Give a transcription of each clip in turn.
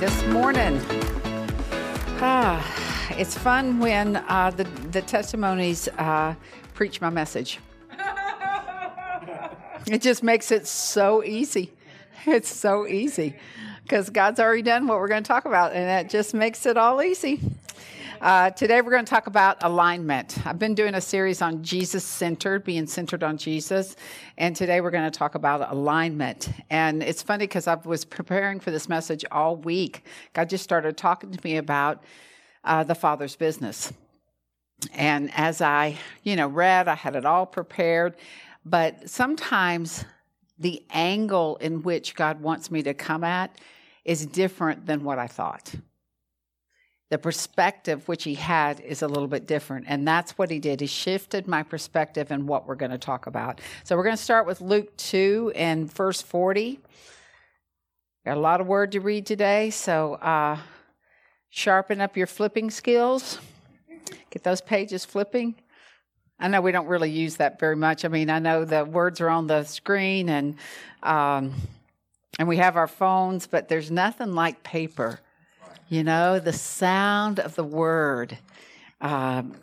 This morning, ah, it's fun when uh, the, the testimonies uh, preach my message. It just makes it so easy. It's so easy because God's already done what we're going to talk about, and that just makes it all easy. Uh, today, we're going to talk about alignment. I've been doing a series on Jesus centered, being centered on Jesus, and today we're going to talk about alignment. And it's funny because I was preparing for this message all week. God just started talking to me about uh, the Father's business. And as I, you know, read, I had it all prepared. But sometimes the angle in which God wants me to come at is different than what I thought. The perspective which he had is a little bit different. And that's what he did. He shifted my perspective and what we're going to talk about. So we're going to start with Luke 2 and verse 40. Got a lot of word to read today. So uh, sharpen up your flipping skills. Get those pages flipping. I know we don't really use that very much. I mean, I know the words are on the screen and um, and we have our phones, but there's nothing like paper. You know, the sound of the word. Um,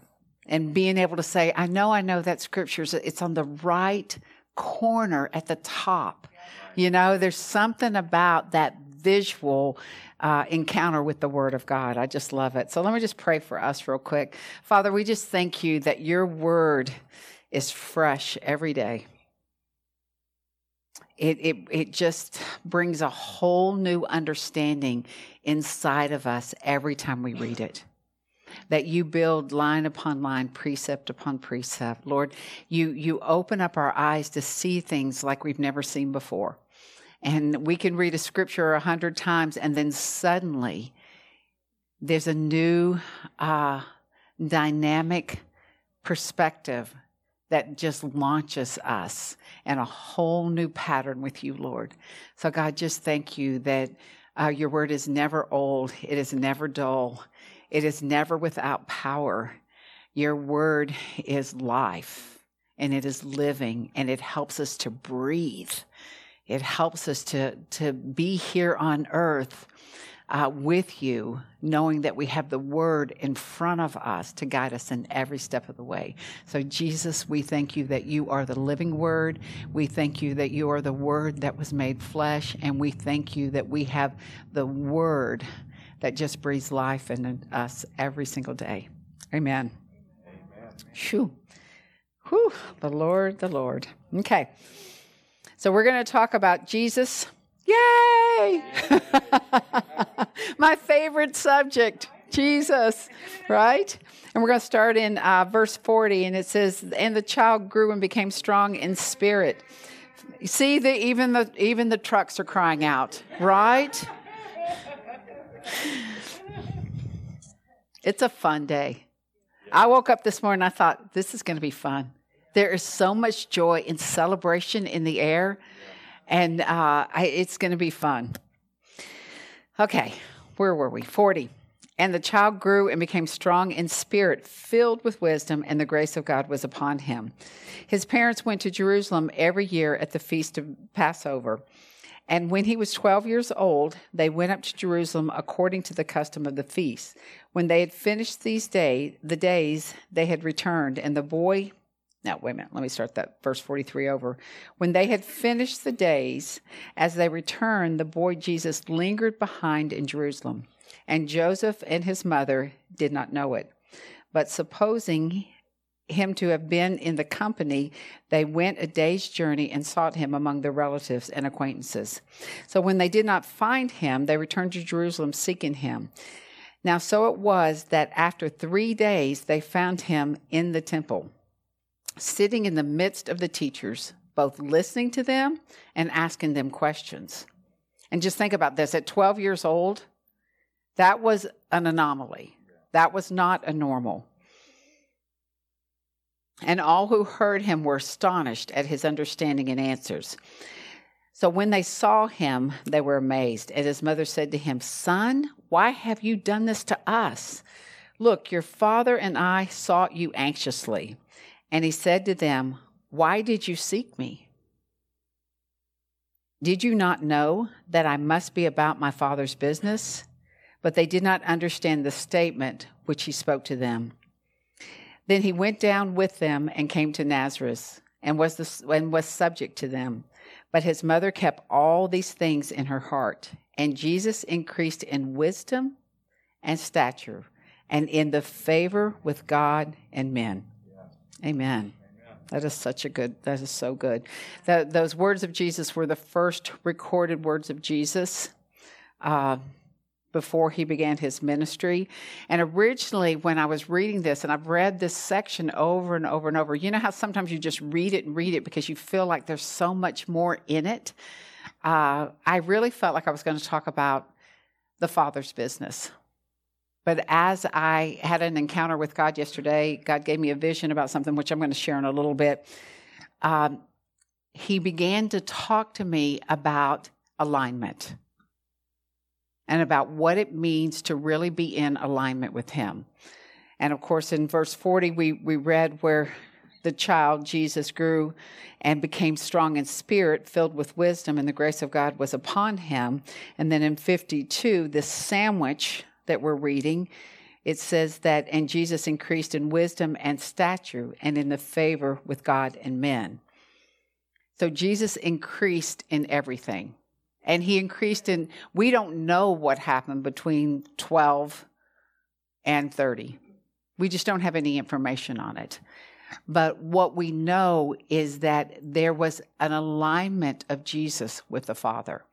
and being able to say, I know, I know that scripture's it's on the right corner at the top. You know, there's something about that visual uh, encounter with the Word of God. I just love it. So let me just pray for us real quick. Father, we just thank you that your Word is fresh every day. It, it, it just brings a whole new understanding inside of us every time we read it that you build line upon line, precept upon precept. Lord, you, you open up our eyes to see things like we've never seen before. And we can read a scripture a hundred times, and then suddenly there's a new uh, dynamic perspective that just launches us in a whole new pattern with you, Lord. So, God, just thank you that uh, your word is never old, it is never dull, it is never without power. Your word is life, and it is living, and it helps us to breathe. It helps us to, to be here on earth uh, with you, knowing that we have the word in front of us to guide us in every step of the way. So, Jesus, we thank you that you are the living word. We thank you that you are the word that was made flesh. And we thank you that we have the word that just breathes life in us every single day. Amen. Amen. Shoo. Whew. The Lord, the Lord. Okay. So we're going to talk about Jesus. Yay! My favorite subject, Jesus, right? And we're going to start in uh, verse 40, and it says, And the child grew and became strong in spirit. See, the, even, the, even the trucks are crying out, right? It's a fun day. I woke up this morning, I thought, this is going to be fun. There is so much joy and celebration in the air, and uh, I, it's going to be fun. Okay, where were we? 40. And the child grew and became strong in spirit, filled with wisdom, and the grace of God was upon him. His parents went to Jerusalem every year at the feast of Passover. And when he was 12 years old, they went up to Jerusalem according to the custom of the feast. When they had finished these days, the days they had returned, and the boy now, wait a minute, let me start that verse 43 over. When they had finished the days, as they returned, the boy Jesus lingered behind in Jerusalem, and Joseph and his mother did not know it. But supposing him to have been in the company, they went a day's journey and sought him among their relatives and acquaintances. So when they did not find him, they returned to Jerusalem seeking him. Now, so it was that after three days they found him in the temple sitting in the midst of the teachers, both listening to them and asking them questions. And just think about this at 12 years old, that was an anomaly. That was not a normal. And all who heard him were astonished at his understanding and answers. So when they saw him, they were amazed. And his mother said to him, Son, why have you done this to us? Look, your father and I sought you anxiously. And he said to them, Why did you seek me? Did you not know that I must be about my father's business? But they did not understand the statement which he spoke to them. Then he went down with them and came to Nazareth and was, the, and was subject to them. But his mother kept all these things in her heart. And Jesus increased in wisdom and stature and in the favor with God and men. Amen. That is such a good, that is so good. That, those words of Jesus were the first recorded words of Jesus. Uh, before he began his ministry. And originally, when I was reading this, and I've read this section over and over and over, you know how sometimes you just read it and read it because you feel like there's so much more in it? Uh, I really felt like I was going to talk about the Father's business. But as I had an encounter with God yesterday, God gave me a vision about something, which I'm going to share in a little bit. Um, he began to talk to me about alignment and about what it means to really be in alignment with Him. And of course, in verse 40, we, we read where the child Jesus grew and became strong in spirit, filled with wisdom, and the grace of God was upon him. And then in 52, this sandwich that we're reading, it says that, and Jesus increased in wisdom and stature and in the favor with God and men. So Jesus increased in everything. And he increased in we don't know what happened between 12 and 30 we just don't have any information on it. But what we know is that there was an alignment of jesus with the father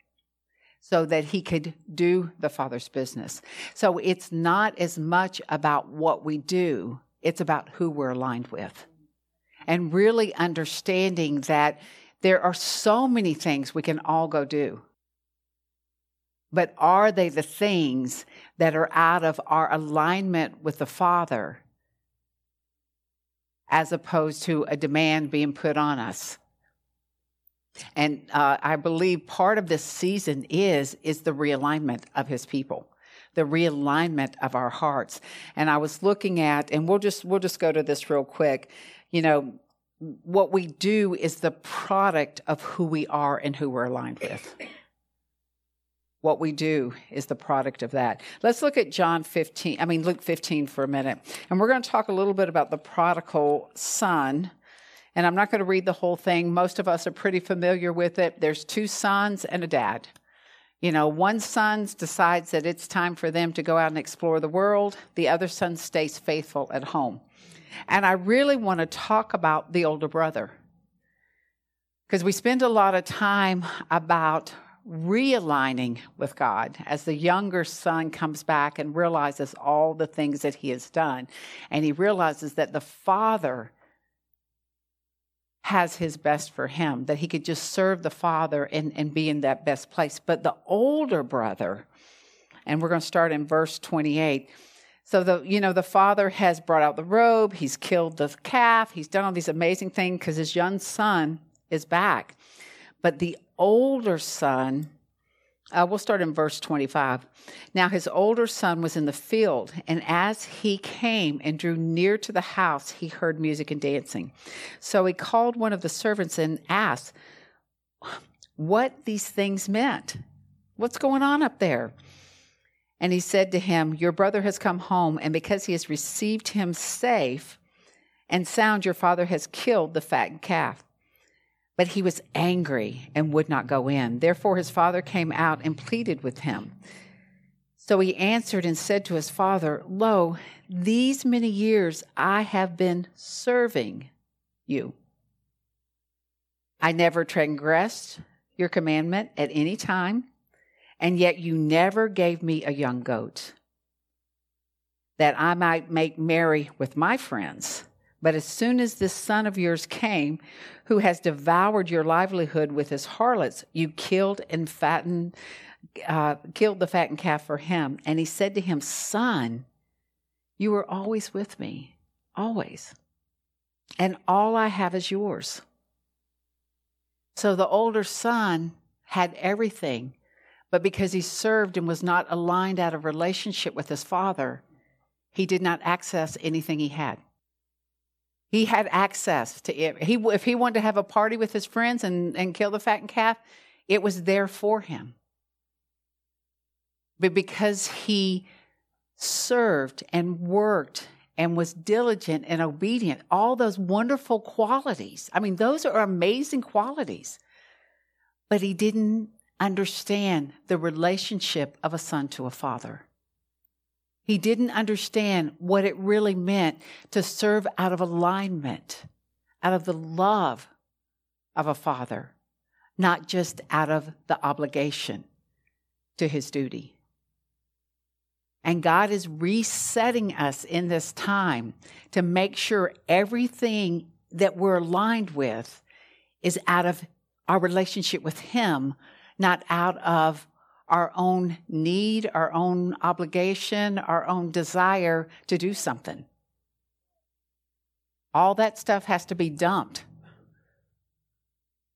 so that he could do the father's business. So it's not as much about what we do it's about who we're aligned with. And really understanding that there are so many things we can all go do. But are they the things that are out of our alignment with the Father as opposed to a demand being put on us? And uh, I believe part of this season is is the realignment of His people, the realignment of our hearts. And I was looking at, and we'll just we'll just go to this real quick. You know, what we do is the product of who we are and who we're aligned with what we do is the product of that. Let's look at John 15, I mean, Luke 15 for a minute. And we're going to talk a little bit about the prodigal son. And I'm not going to read the whole thing. Most of us are pretty familiar with it. There's two sons and a dad. You know, one son decides that it's time for them to go out and explore the world, the other son stays faithful at home. And I really want to talk about the older brother because we spend a lot of time about realigning with God as the younger son comes back and realizes all the things that he has done. And he realizes that the father has his best for him, that he could just serve the father and, and be in that best place. But the older brother, and we're going to start in verse 28. So the you know the father has brought out the robe, he's killed the calf, he's done all these amazing things because his young son is back. But the older son, uh, we'll start in verse 25. Now his older son was in the field, and as he came and drew near to the house, he heard music and dancing. So he called one of the servants and asked what these things meant. What's going on up there? And he said to him, Your brother has come home, and because he has received him safe and sound, your father has killed the fattened calf. But he was angry and would not go in. Therefore, his father came out and pleaded with him. So he answered and said to his father, Lo, these many years I have been serving you. I never transgressed your commandment at any time, and yet you never gave me a young goat that I might make merry with my friends. But as soon as this son of yours came, who has devoured your livelihood with his harlots, you killed and fattened, uh, killed the fattened calf for him. And he said to him, Son, you are always with me, always. And all I have is yours. So the older son had everything, but because he served and was not aligned out of relationship with his father, he did not access anything he had. He had access to it. He, if he wanted to have a party with his friends and, and kill the fattened calf, it was there for him. But because he served and worked and was diligent and obedient, all those wonderful qualities, I mean, those are amazing qualities. But he didn't understand the relationship of a son to a father. He didn't understand what it really meant to serve out of alignment, out of the love of a father, not just out of the obligation to his duty. And God is resetting us in this time to make sure everything that we're aligned with is out of our relationship with Him, not out of our own need, our own obligation, our own desire to do something. All that stuff has to be dumped.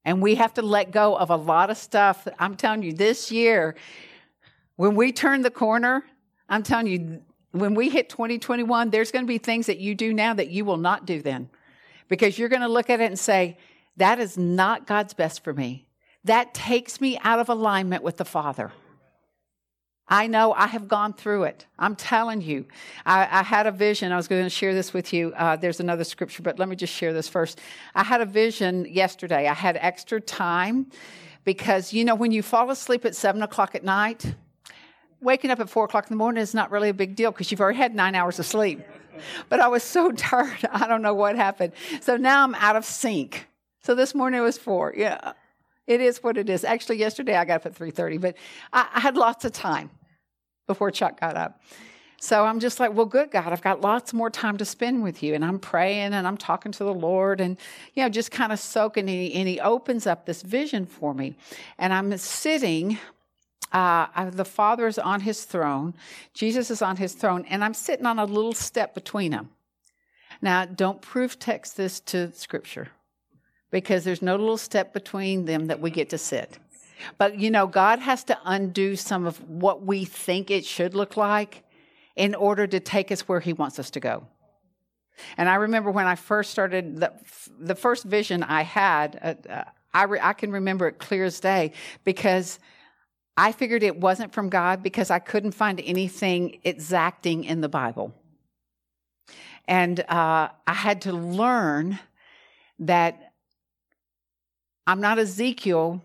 And we have to let go of a lot of stuff. I'm telling you, this year, when we turn the corner, I'm telling you, when we hit 2021, there's going to be things that you do now that you will not do then. Because you're going to look at it and say, that is not God's best for me that takes me out of alignment with the Father. I know I have gone through it. I'm telling you. I, I had a vision. I was going to share this with you. Uh, there's another scripture, but let me just share this first. I had a vision yesterday. I had extra time because, you know, when you fall asleep at seven o'clock at night, waking up at four o'clock in the morning is not really a big deal because you've already had nine hours of sleep. But I was so tired. I don't know what happened. So now I'm out of sync. So this morning it was four. Yeah. It is what it is. Actually, yesterday I got up at 3:30, but I, I had lots of time before Chuck got up. So I'm just like, well, good God, I've got lots more time to spend with you. And I'm praying and I'm talking to the Lord and, you know, just kind of soaking. And he, and he opens up this vision for me. And I'm sitting, uh, the Father is on his throne, Jesus is on his throne, and I'm sitting on a little step between them. Now, don't proof text this to Scripture because there's no little step between them that we get to sit. But you know, God has to undo some of what we think it should look like in order to take us where He wants us to go. And I remember when I first started, the, the first vision I had, uh, uh, I, re, I can remember it clear as day because I figured it wasn't from God because I couldn't find anything exacting in the Bible. And uh, I had to learn that I'm not Ezekiel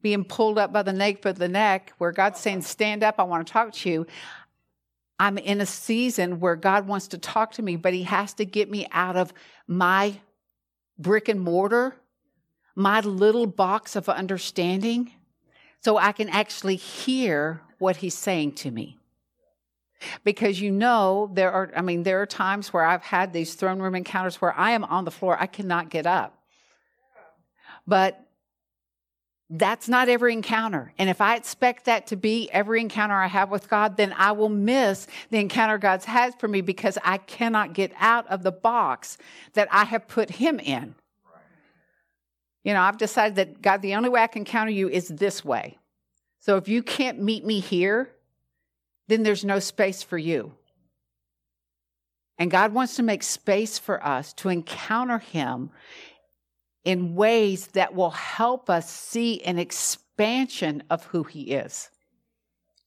being pulled up by the nape of the neck where God's saying, Stand up, I want to talk to you. I'm in a season where God wants to talk to me, but He has to get me out of my brick and mortar, my little box of understanding, so I can actually hear what He's saying to me. Because you know, there are, I mean, there are times where I've had these throne room encounters where I am on the floor, I cannot get up. But that's not every encounter. And if I expect that to be every encounter I have with God, then I will miss the encounter God's has for me because I cannot get out of the box that I have put Him in. You know, I've decided that God, the only way I can encounter you is this way. So if you can't meet me here, then there's no space for you. And God wants to make space for us to encounter Him in ways that will help us see an expansion of who he is.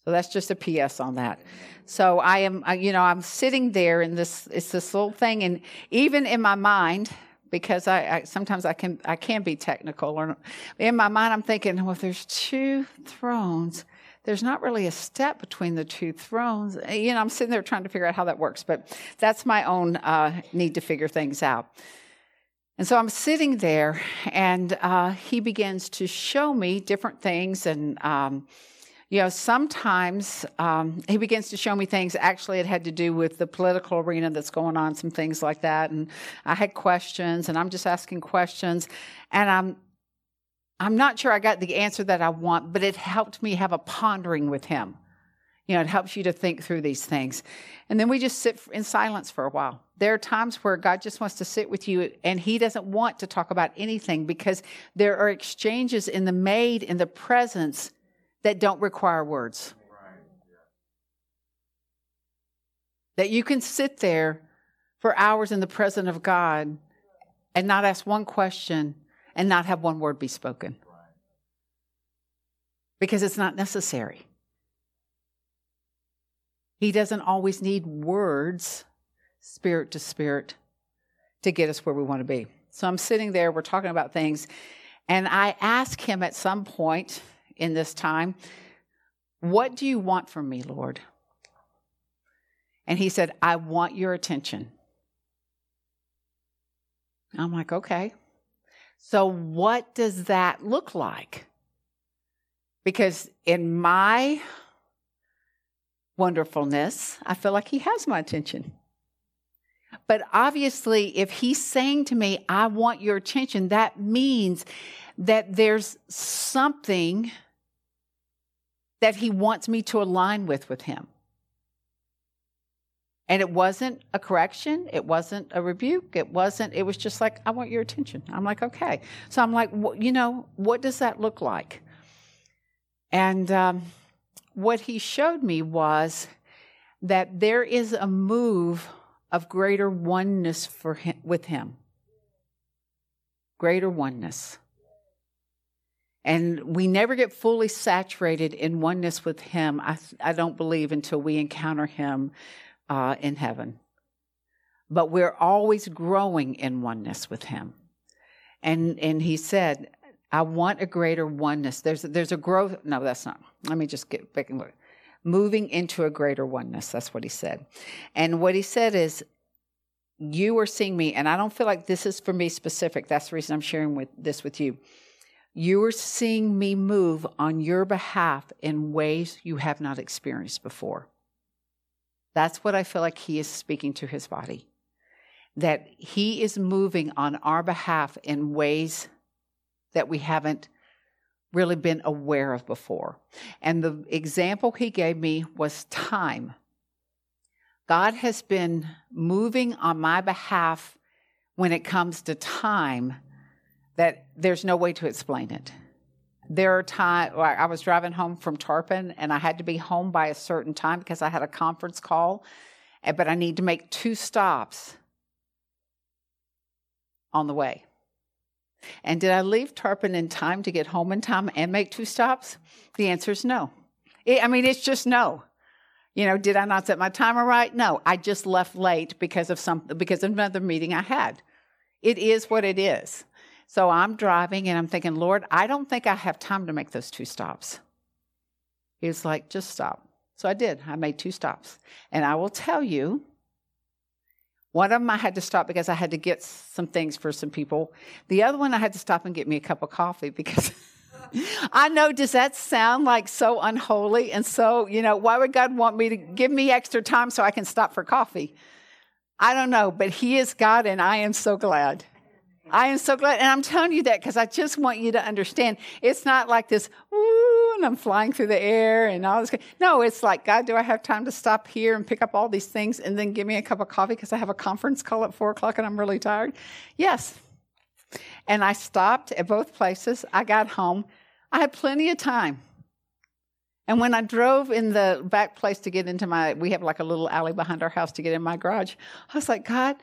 So that's just a PS on that. So I am, you know, I'm sitting there in this, it's this little thing, and even in my mind, because I, I, sometimes I can I can be technical, or in my mind I'm thinking, well, there's two thrones, there's not really a step between the two thrones. You know, I'm sitting there trying to figure out how that works, but that's my own uh, need to figure things out. And so I'm sitting there, and uh, he begins to show me different things. And, um, you know, sometimes um, he begins to show me things. Actually, it had to do with the political arena that's going on, some things like that. And I had questions, and I'm just asking questions, and I'm I'm not sure I got the answer that I want, but it helped me have a pondering with him. You know, it helps you to think through these things. And then we just sit in silence for a while. There are times where God just wants to sit with you and He doesn't want to talk about anything because there are exchanges in the made in the presence that don't require words. That you can sit there for hours in the presence of God and not ask one question and not have one word be spoken. Because it's not necessary. He doesn't always need words, spirit to spirit, to get us where we want to be. So I'm sitting there, we're talking about things, and I ask him at some point, in this time. What do you want from me, Lord? And he said, I want your attention. I'm like, okay. So, what does that look like? Because in my wonderfulness, I feel like he has my attention. But obviously, if he's saying to me, I want your attention, that means that there's something that he wants me to align with with him. And it wasn't a correction. It wasn't a rebuke. It wasn't, it was just like, I want your attention. I'm like, okay. So I'm like, you know, what does that look like? And um, what he showed me was that there is a move of greater oneness for him, with him. Greater oneness. And we never get fully saturated in oneness with Him, I, I don't believe, until we encounter Him uh, in heaven. But we're always growing in oneness with Him. And, and He said, I want a greater oneness. There's, there's a growth. No, that's not. Let me just get back and look. Moving into a greater oneness. That's what He said. And what He said is, you are seeing me, and I don't feel like this is for me specific. That's the reason I'm sharing with this with you you are seeing me move on your behalf in ways you have not experienced before. That's what I feel like he is speaking to his body. That he is moving on our behalf in ways that we haven't really been aware of before. And the example he gave me was time. God has been moving on my behalf when it comes to time that there's no way to explain it. There are times I was driving home from Tarpon and I had to be home by a certain time because I had a conference call, eh, but I need to make two stops on the way. And did I leave Tarpon in time to get home in time and make two stops? The answer is no. It, I mean, it's just no. You know, did I not set my timer right? No, I just left late because of some because of another meeting I had. It is what it is. So I'm driving and I'm thinking, Lord, I don't think I have time to make those two stops. He was like, just stop. So I did. I made two stops. And I will tell you, one of them I had to stop because I had to get some things for some people. The other one I had to stop and get me a cup of coffee because I know, does that sound like so unholy? And so, you know, why would God want me to give me extra time so I can stop for coffee? I don't know, but He is God and I am so glad. I am so glad. And I'm telling you that because I just want you to understand it's not like this, and I'm flying through the air and all this. No, it's like, God, do I have time to stop here and pick up all these things and then give me a cup of coffee because I have a conference call at four o'clock and I'm really tired? Yes. And I stopped at both places. I got home. I had plenty of time. And when I drove in the back place to get into my, we have like a little alley behind our house to get in my garage, I was like, God,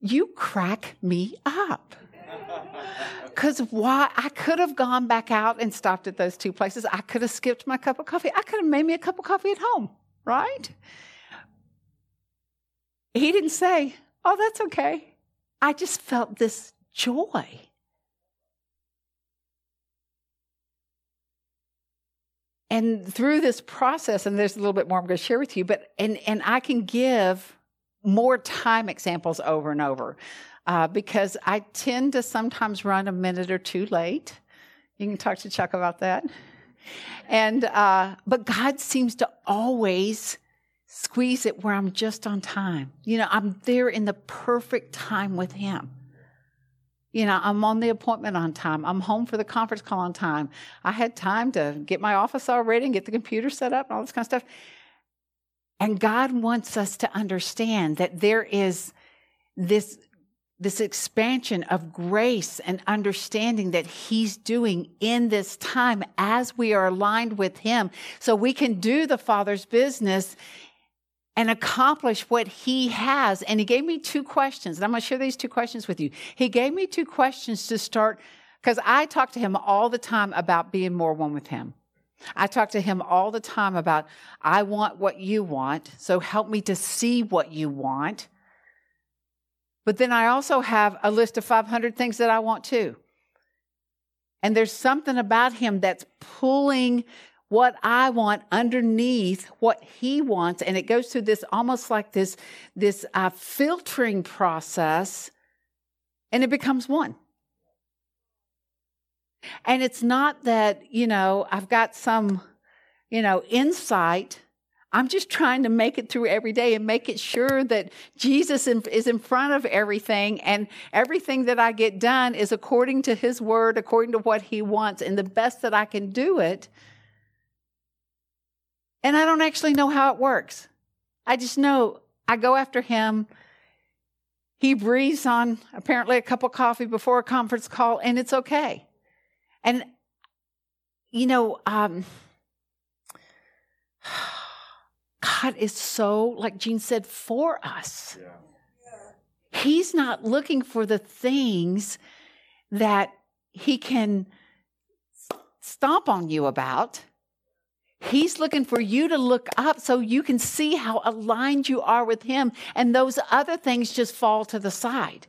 you crack me up. Because why? I could have gone back out and stopped at those two places. I could have skipped my cup of coffee. I could have made me a cup of coffee at home, right? He didn't say, Oh, that's okay. I just felt this joy. And through this process, and there's a little bit more I'm going to share with you, but and and I can give more time examples over and over uh, because I tend to sometimes run a minute or two late. You can talk to Chuck about that. And, uh, but God seems to always squeeze it where I'm just on time. You know, I'm there in the perfect time with Him. You know, I'm on the appointment on time. I'm home for the conference call on time. I had time to get my office all ready and get the computer set up and all this kind of stuff. And God wants us to understand that there is this, this expansion of grace and understanding that He's doing in this time as we are aligned with Him. So we can do the Father's business and accomplish what he has. And he gave me two questions, and I'm going to share these two questions with you. He gave me two questions to start, because I talk to him all the time about being more one with him. I talk to him all the time about, I want what you want, so help me to see what you want. But then I also have a list of 500 things that I want too. And there's something about him that's pulling what I want underneath what he wants. And it goes through this almost like this, this uh, filtering process, and it becomes one. And it's not that, you know, I've got some, you know, insight. I'm just trying to make it through every day and make it sure that Jesus is in front of everything and everything that I get done is according to his word, according to what he wants, and the best that I can do it and I don't actually know how it works. I just know I go after him. He breathes on apparently a cup of coffee before a conference call, and it's okay. And, you know, um, God is so, like Jean said, for us. Yeah. He's not looking for the things that he can stomp on you about. He's looking for you to look up so you can see how aligned you are with Him, and those other things just fall to the side.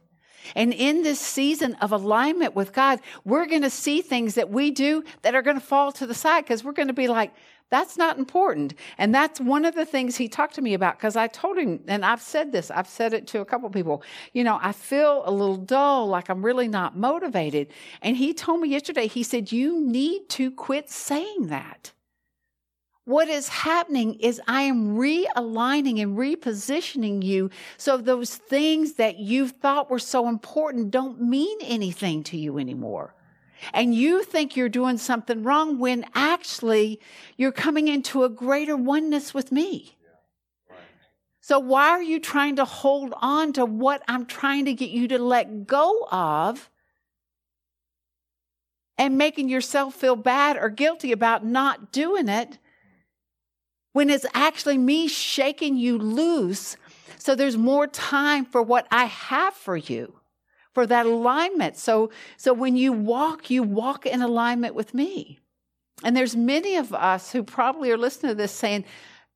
And in this season of alignment with God, we're going to see things that we do that are going to fall to the side because we're going to be like, that's not important. And that's one of the things he talked to me about because I told him, and I've said this, I've said it to a couple people, you know, I feel a little dull, like I'm really not motivated. And he told me yesterday, he said, You need to quit saying that. What is happening is I am realigning and repositioning you so those things that you thought were so important don't mean anything to you anymore. And you think you're doing something wrong when actually you're coming into a greater oneness with me. So, why are you trying to hold on to what I'm trying to get you to let go of and making yourself feel bad or guilty about not doing it? when it's actually me shaking you loose so there's more time for what I have for you, for that alignment. So, so when you walk, you walk in alignment with me. And there's many of us who probably are listening to this saying,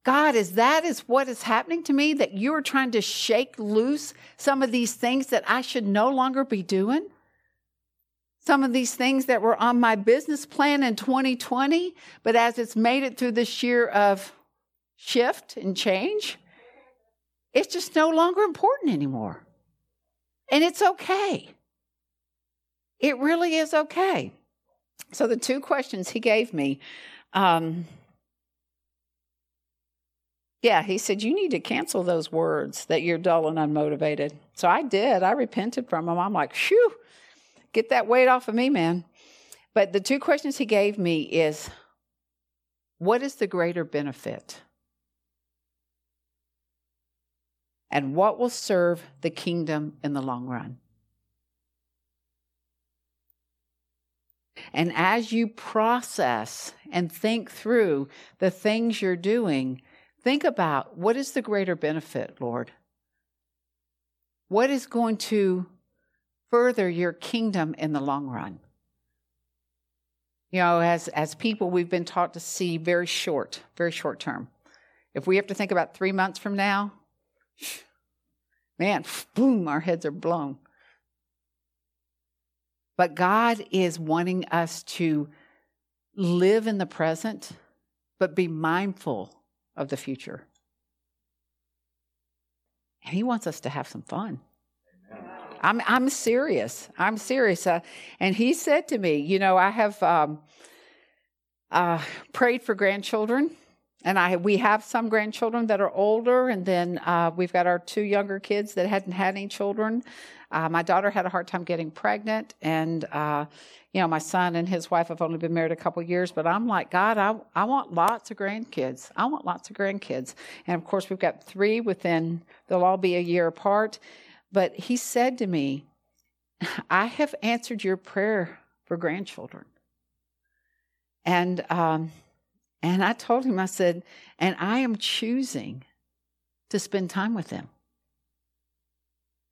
God, is that is what is happening to me that you are trying to shake loose some of these things that I should no longer be doing? Some of these things that were on my business plan in 2020, but as it's made it through this year of shift and change, it's just no longer important anymore. And it's okay. It really is okay. So, the two questions he gave me um, yeah, he said, You need to cancel those words that you're dull and unmotivated. So I did. I repented from them. I'm like, Shoo, get that weight off of me, man. But the two questions he gave me is what is the greater benefit? And what will serve the kingdom in the long run. And as you process and think through the things you're doing, think about what is the greater benefit, Lord? What is going to further your kingdom in the long run? You know, as, as people, we've been taught to see very short, very short term. If we have to think about three months from now, man, boom, our heads are blown. But God is wanting us to live in the present, but be mindful of the future. And He wants us to have some fun. I'm, I'm serious. I'm serious. Uh, and He said to me, You know, I have. Um, uh, prayed for grandchildren. And I, we have some grandchildren that are older, and then uh, we've got our two younger kids that hadn't had any children. Uh, my daughter had a hard time getting pregnant, and uh, you know, my son and his wife have only been married a couple years. But I'm like, God, I, I want lots of grandkids. I want lots of grandkids, and of course, we've got three within. They'll all be a year apart. But He said to me, I have answered your prayer for grandchildren. And um, and I told him, I said, and I am choosing to spend time with them.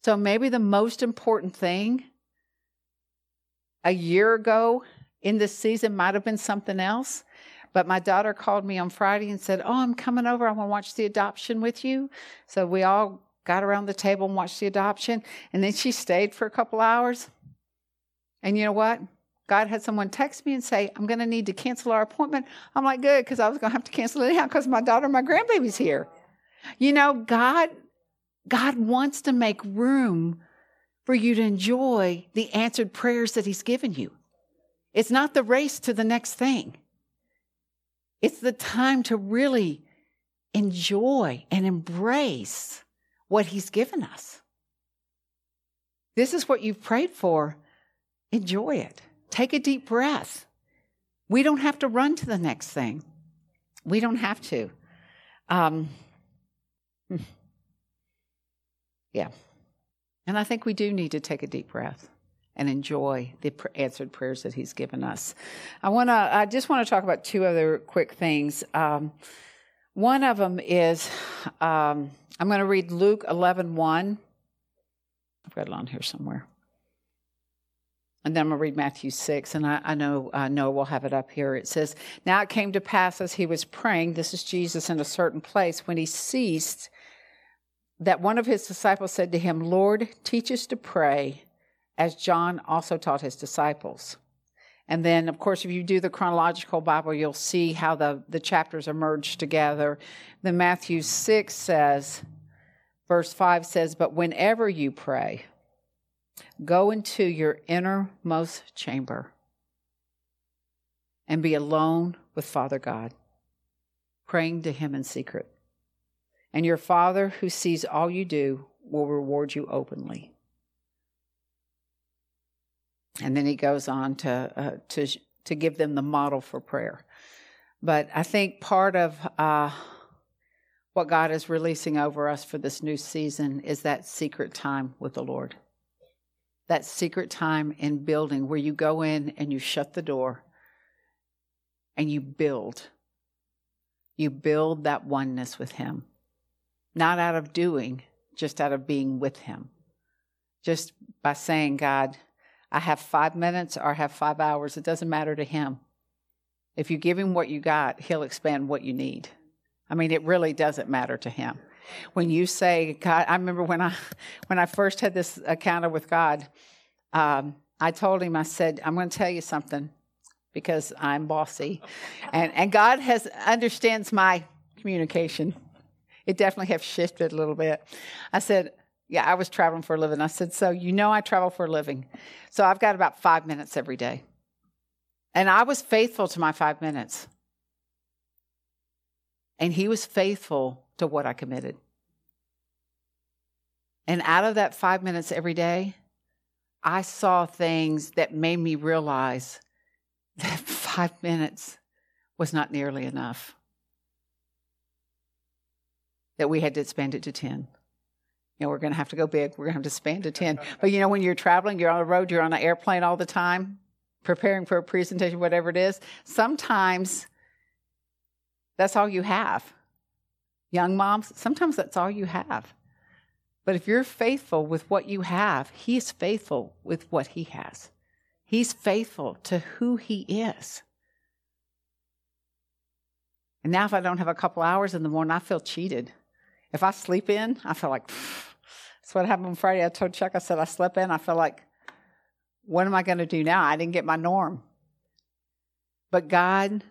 So maybe the most important thing a year ago in this season might have been something else. But my daughter called me on Friday and said, Oh, I'm coming over. I want to watch the adoption with you. So we all got around the table and watched the adoption. And then she stayed for a couple hours. And you know what? God had someone text me and say, I'm going to need to cancel our appointment. I'm like, good, because I was going to have to cancel it anyhow because my daughter and my grandbaby's here. You know, God, God wants to make room for you to enjoy the answered prayers that He's given you. It's not the race to the next thing, it's the time to really enjoy and embrace what He's given us. This is what you've prayed for. Enjoy it. Take a deep breath. We don't have to run to the next thing. We don't have to. Um, yeah. And I think we do need to take a deep breath and enjoy the answered prayers that He's given us. I want to. I just want to talk about two other quick things. Um, one of them is um, I'm going to read Luke 11 1. I've got it on here somewhere. And then I'm going to read Matthew 6, and I, I know uh, Noah will have it up here. It says, Now it came to pass as he was praying, this is Jesus in a certain place, when he ceased, that one of his disciples said to him, Lord, teach us to pray, as John also taught his disciples. And then, of course, if you do the chronological Bible, you'll see how the, the chapters are merged together. Then Matthew 6 says, verse 5 says, But whenever you pray, Go into your innermost chamber and be alone with Father God, praying to Him in secret. And your Father, who sees all you do, will reward you openly. And then he goes on to, uh, to, to give them the model for prayer. But I think part of uh, what God is releasing over us for this new season is that secret time with the Lord that secret time in building where you go in and you shut the door and you build. You build that oneness with Him, not out of doing, just out of being with Him. Just by saying, God, I have five minutes or I have five hours, it doesn't matter to Him. If you give Him what you got, He'll expand what you need. I mean, it really doesn't matter to Him when you say God, I remember when I when I first had this encounter with God, um, I told him, I said, I'm going to tell you something because I'm bossy, and and God has understands my communication. It definitely have shifted a little bit. I said, yeah, I was traveling for a living. I said, so you know I travel for a living, so I've got about five minutes every day, and I was faithful to my five minutes. And he was faithful to what I committed. And out of that five minutes every day, I saw things that made me realize that five minutes was not nearly enough. That we had to expand it to 10. You know, we're going to have to go big. We're going to have to expand to 10. But you know, when you're traveling, you're on the road, you're on an airplane all the time, preparing for a presentation, whatever it is, sometimes that's all you have. Young moms, sometimes that's all you have. But if you're faithful with what you have, He's faithful with what He has. He's faithful to who He is. And now, if I don't have a couple hours in the morning, I feel cheated. If I sleep in, I feel like, that's what happened on Friday. I told Chuck, I said, I slept in. I feel like, what am I going to do now? I didn't get my norm. But God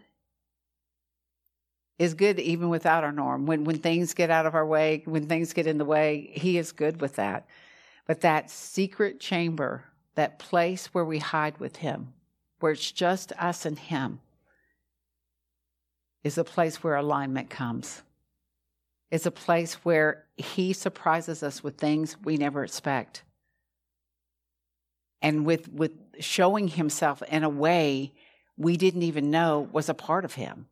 is good even without our norm. When when things get out of our way, when things get in the way, he is good with that. But that secret chamber, that place where we hide with him, where it's just us and him, is a place where alignment comes. It's a place where He surprises us with things we never expect. And with, with showing Himself in a way we didn't even know was a part of Him.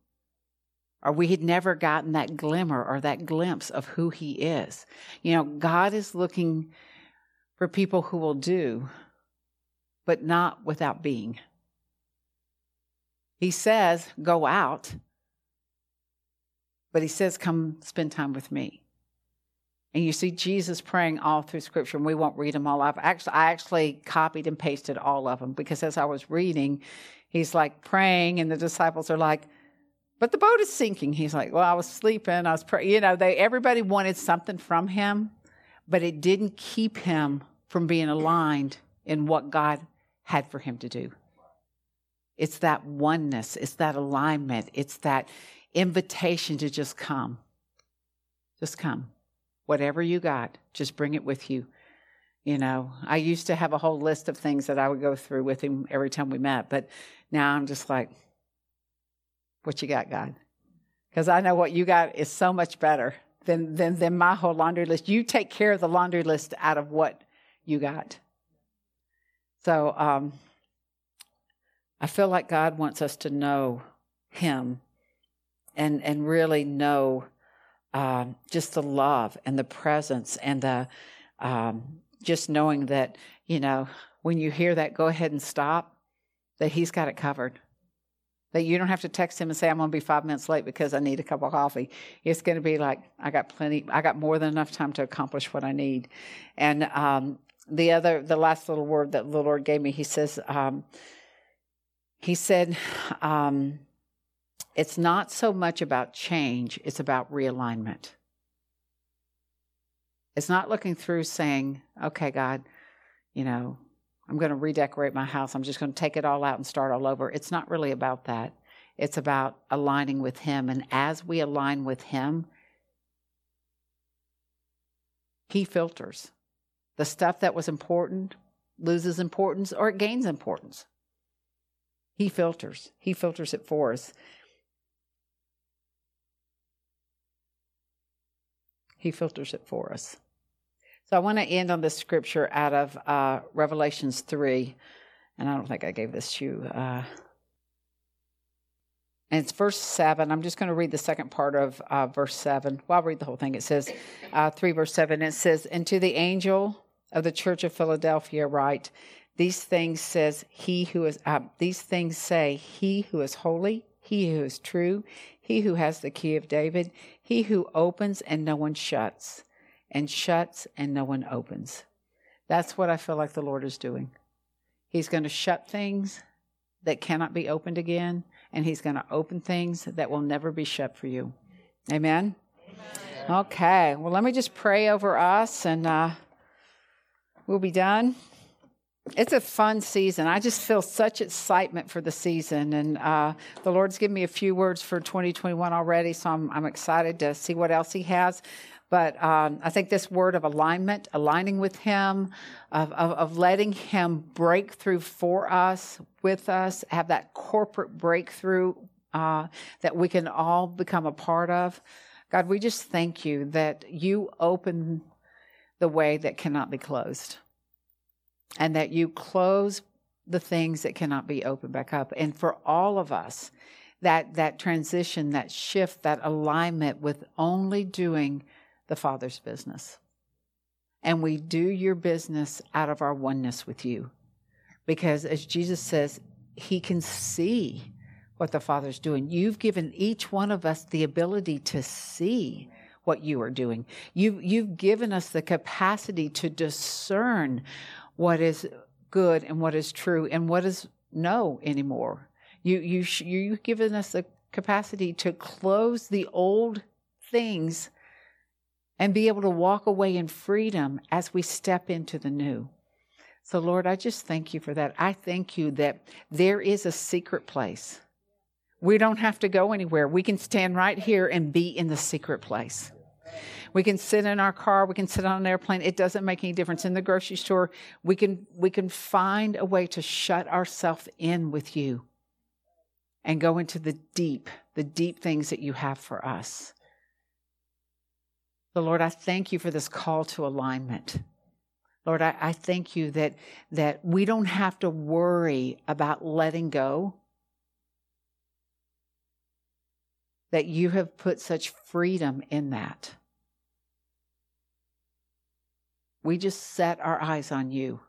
Or we had never gotten that glimmer or that glimpse of who He is. You know, God is looking for people who will do, but not without being. He says, go out, but he says, come spend time with me. And you see Jesus praying all through Scripture, and we won't read them all. I've actually, I actually copied and pasted all of them because as I was reading, he's like praying, and the disciples are like, "But the boat is sinking." He's like, "Well, I was sleeping. I was praying." You know, they everybody wanted something from him, but it didn't keep him from being aligned in what God had for him to do. It's that oneness, it's that alignment, it's that invitation to just come. Just come. Whatever you got, just bring it with you. You know, I used to have a whole list of things that I would go through with him every time we met, but now I'm just like, what you got, God? Because I know what you got is so much better than, than, than my whole laundry list. You take care of the laundry list out of what you got. So um, I feel like God wants us to know Him and and really know um, just the love and the presence and the um, just knowing that you know when you hear that, go ahead and stop. That He's got it covered. That you don't have to text him and say, I'm going to be five minutes late because I need a cup of coffee. It's going to be like, I got plenty, I got more than enough time to accomplish what I need. And um, the other, the last little word that the Lord gave me, he says, um, he said, um, it's not so much about change, it's about realignment. It's not looking through saying, okay, God, you know, I'm going to redecorate my house. I'm just going to take it all out and start all over. It's not really about that. It's about aligning with Him. And as we align with Him, He filters. The stuff that was important loses importance or it gains importance. He filters. He filters it for us. He filters it for us. So I want to end on this scripture out of uh, Revelations 3. And I don't think I gave this to you. Uh, and it's verse 7. I'm just going to read the second part of uh, verse 7. Well, I'll read the whole thing. It says, uh, 3 verse 7. It says, And to the angel of the church of Philadelphia write, These things says he who is, uh, these things say, He who is holy, he who is true, he who has the key of David, he who opens and no one shuts, and shuts and no one opens. That's what I feel like the Lord is doing. He's going to shut things that cannot be opened again, and He's going to open things that will never be shut for you. Amen? Amen. Okay, well, let me just pray over us and uh, we'll be done. It's a fun season. I just feel such excitement for the season. And uh, the Lord's given me a few words for 2021 already, so I'm, I'm excited to see what else He has. But um, I think this word of alignment, aligning with Him, of, of, of, letting Him break through for us, with us, have that corporate breakthrough uh, that we can all become a part of. God, we just thank you that you open the way that cannot be closed and that you close the things that cannot be opened back up. And for all of us, that, that transition, that shift, that alignment with only doing the Father's business. And we do your business out of our oneness with you. Because as Jesus says, He can see what the Father's doing. You've given each one of us the ability to see what you are doing. You, you've given us the capacity to discern what is good and what is true and what is no anymore. You, you, you've given us the capacity to close the old things and be able to walk away in freedom as we step into the new. So, Lord, I just thank you for that. I thank you that there is a secret place. We don't have to go anywhere. We can stand right here and be in the secret place. We can sit in our car, we can sit on an airplane. It doesn't make any difference. In the grocery store, we can we can find a way to shut ourselves in with you and go into the deep the deep things that you have for us. So, Lord, I thank you for this call to alignment. Lord, I, I thank you that, that we don't have to worry about letting go, that you have put such freedom in that. We just set our eyes on you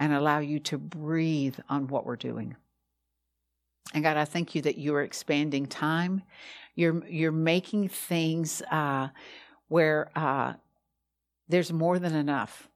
and allow you to breathe on what we're doing. And God, I thank you that you are expanding time. You're you're making things uh, where uh, there's more than enough.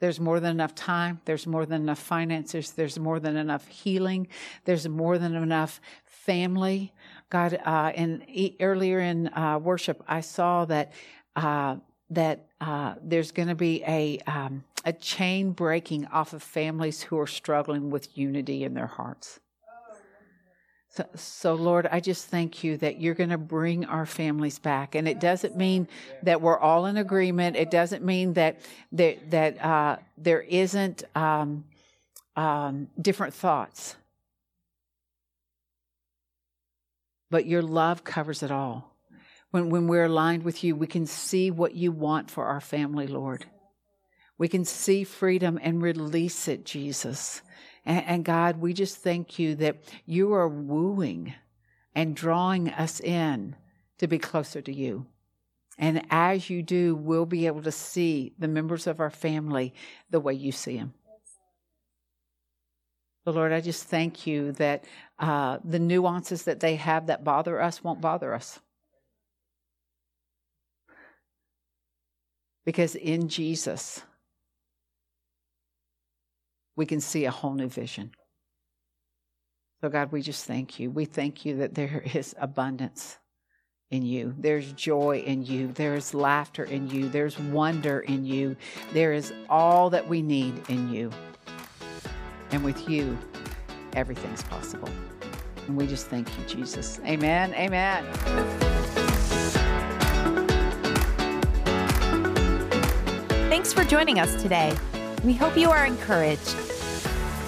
There's more than enough time. There's more than enough finances. There's more than enough healing. There's more than enough family. God, uh, and earlier in uh, worship, I saw that uh, that uh, there's going to be a um, a chain breaking off of families who are struggling with unity in their hearts. So, so, Lord, I just thank you that you're going to bring our families back, and it doesn't mean that we're all in agreement. It doesn't mean that that that uh, there isn't um, um, different thoughts, but your love covers it all. When when we're aligned with you, we can see what you want for our family, Lord. We can see freedom and release it, Jesus. And, and God, we just thank you that you are wooing and drawing us in to be closer to you. And as you do, we'll be able to see the members of our family the way you see them. But Lord, I just thank you that uh, the nuances that they have that bother us won't bother us. Because in Jesus, we can see a whole new vision. So, God, we just thank you. We thank you that there is abundance in you. There's joy in you. There's laughter in you. There's wonder in you. There is all that we need in you. And with you, everything's possible. And we just thank you, Jesus. Amen. Amen. Thanks for joining us today. We hope you are encouraged.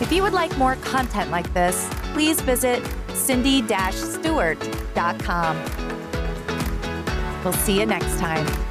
If you would like more content like this, please visit cindy-stewart.com. We'll see you next time.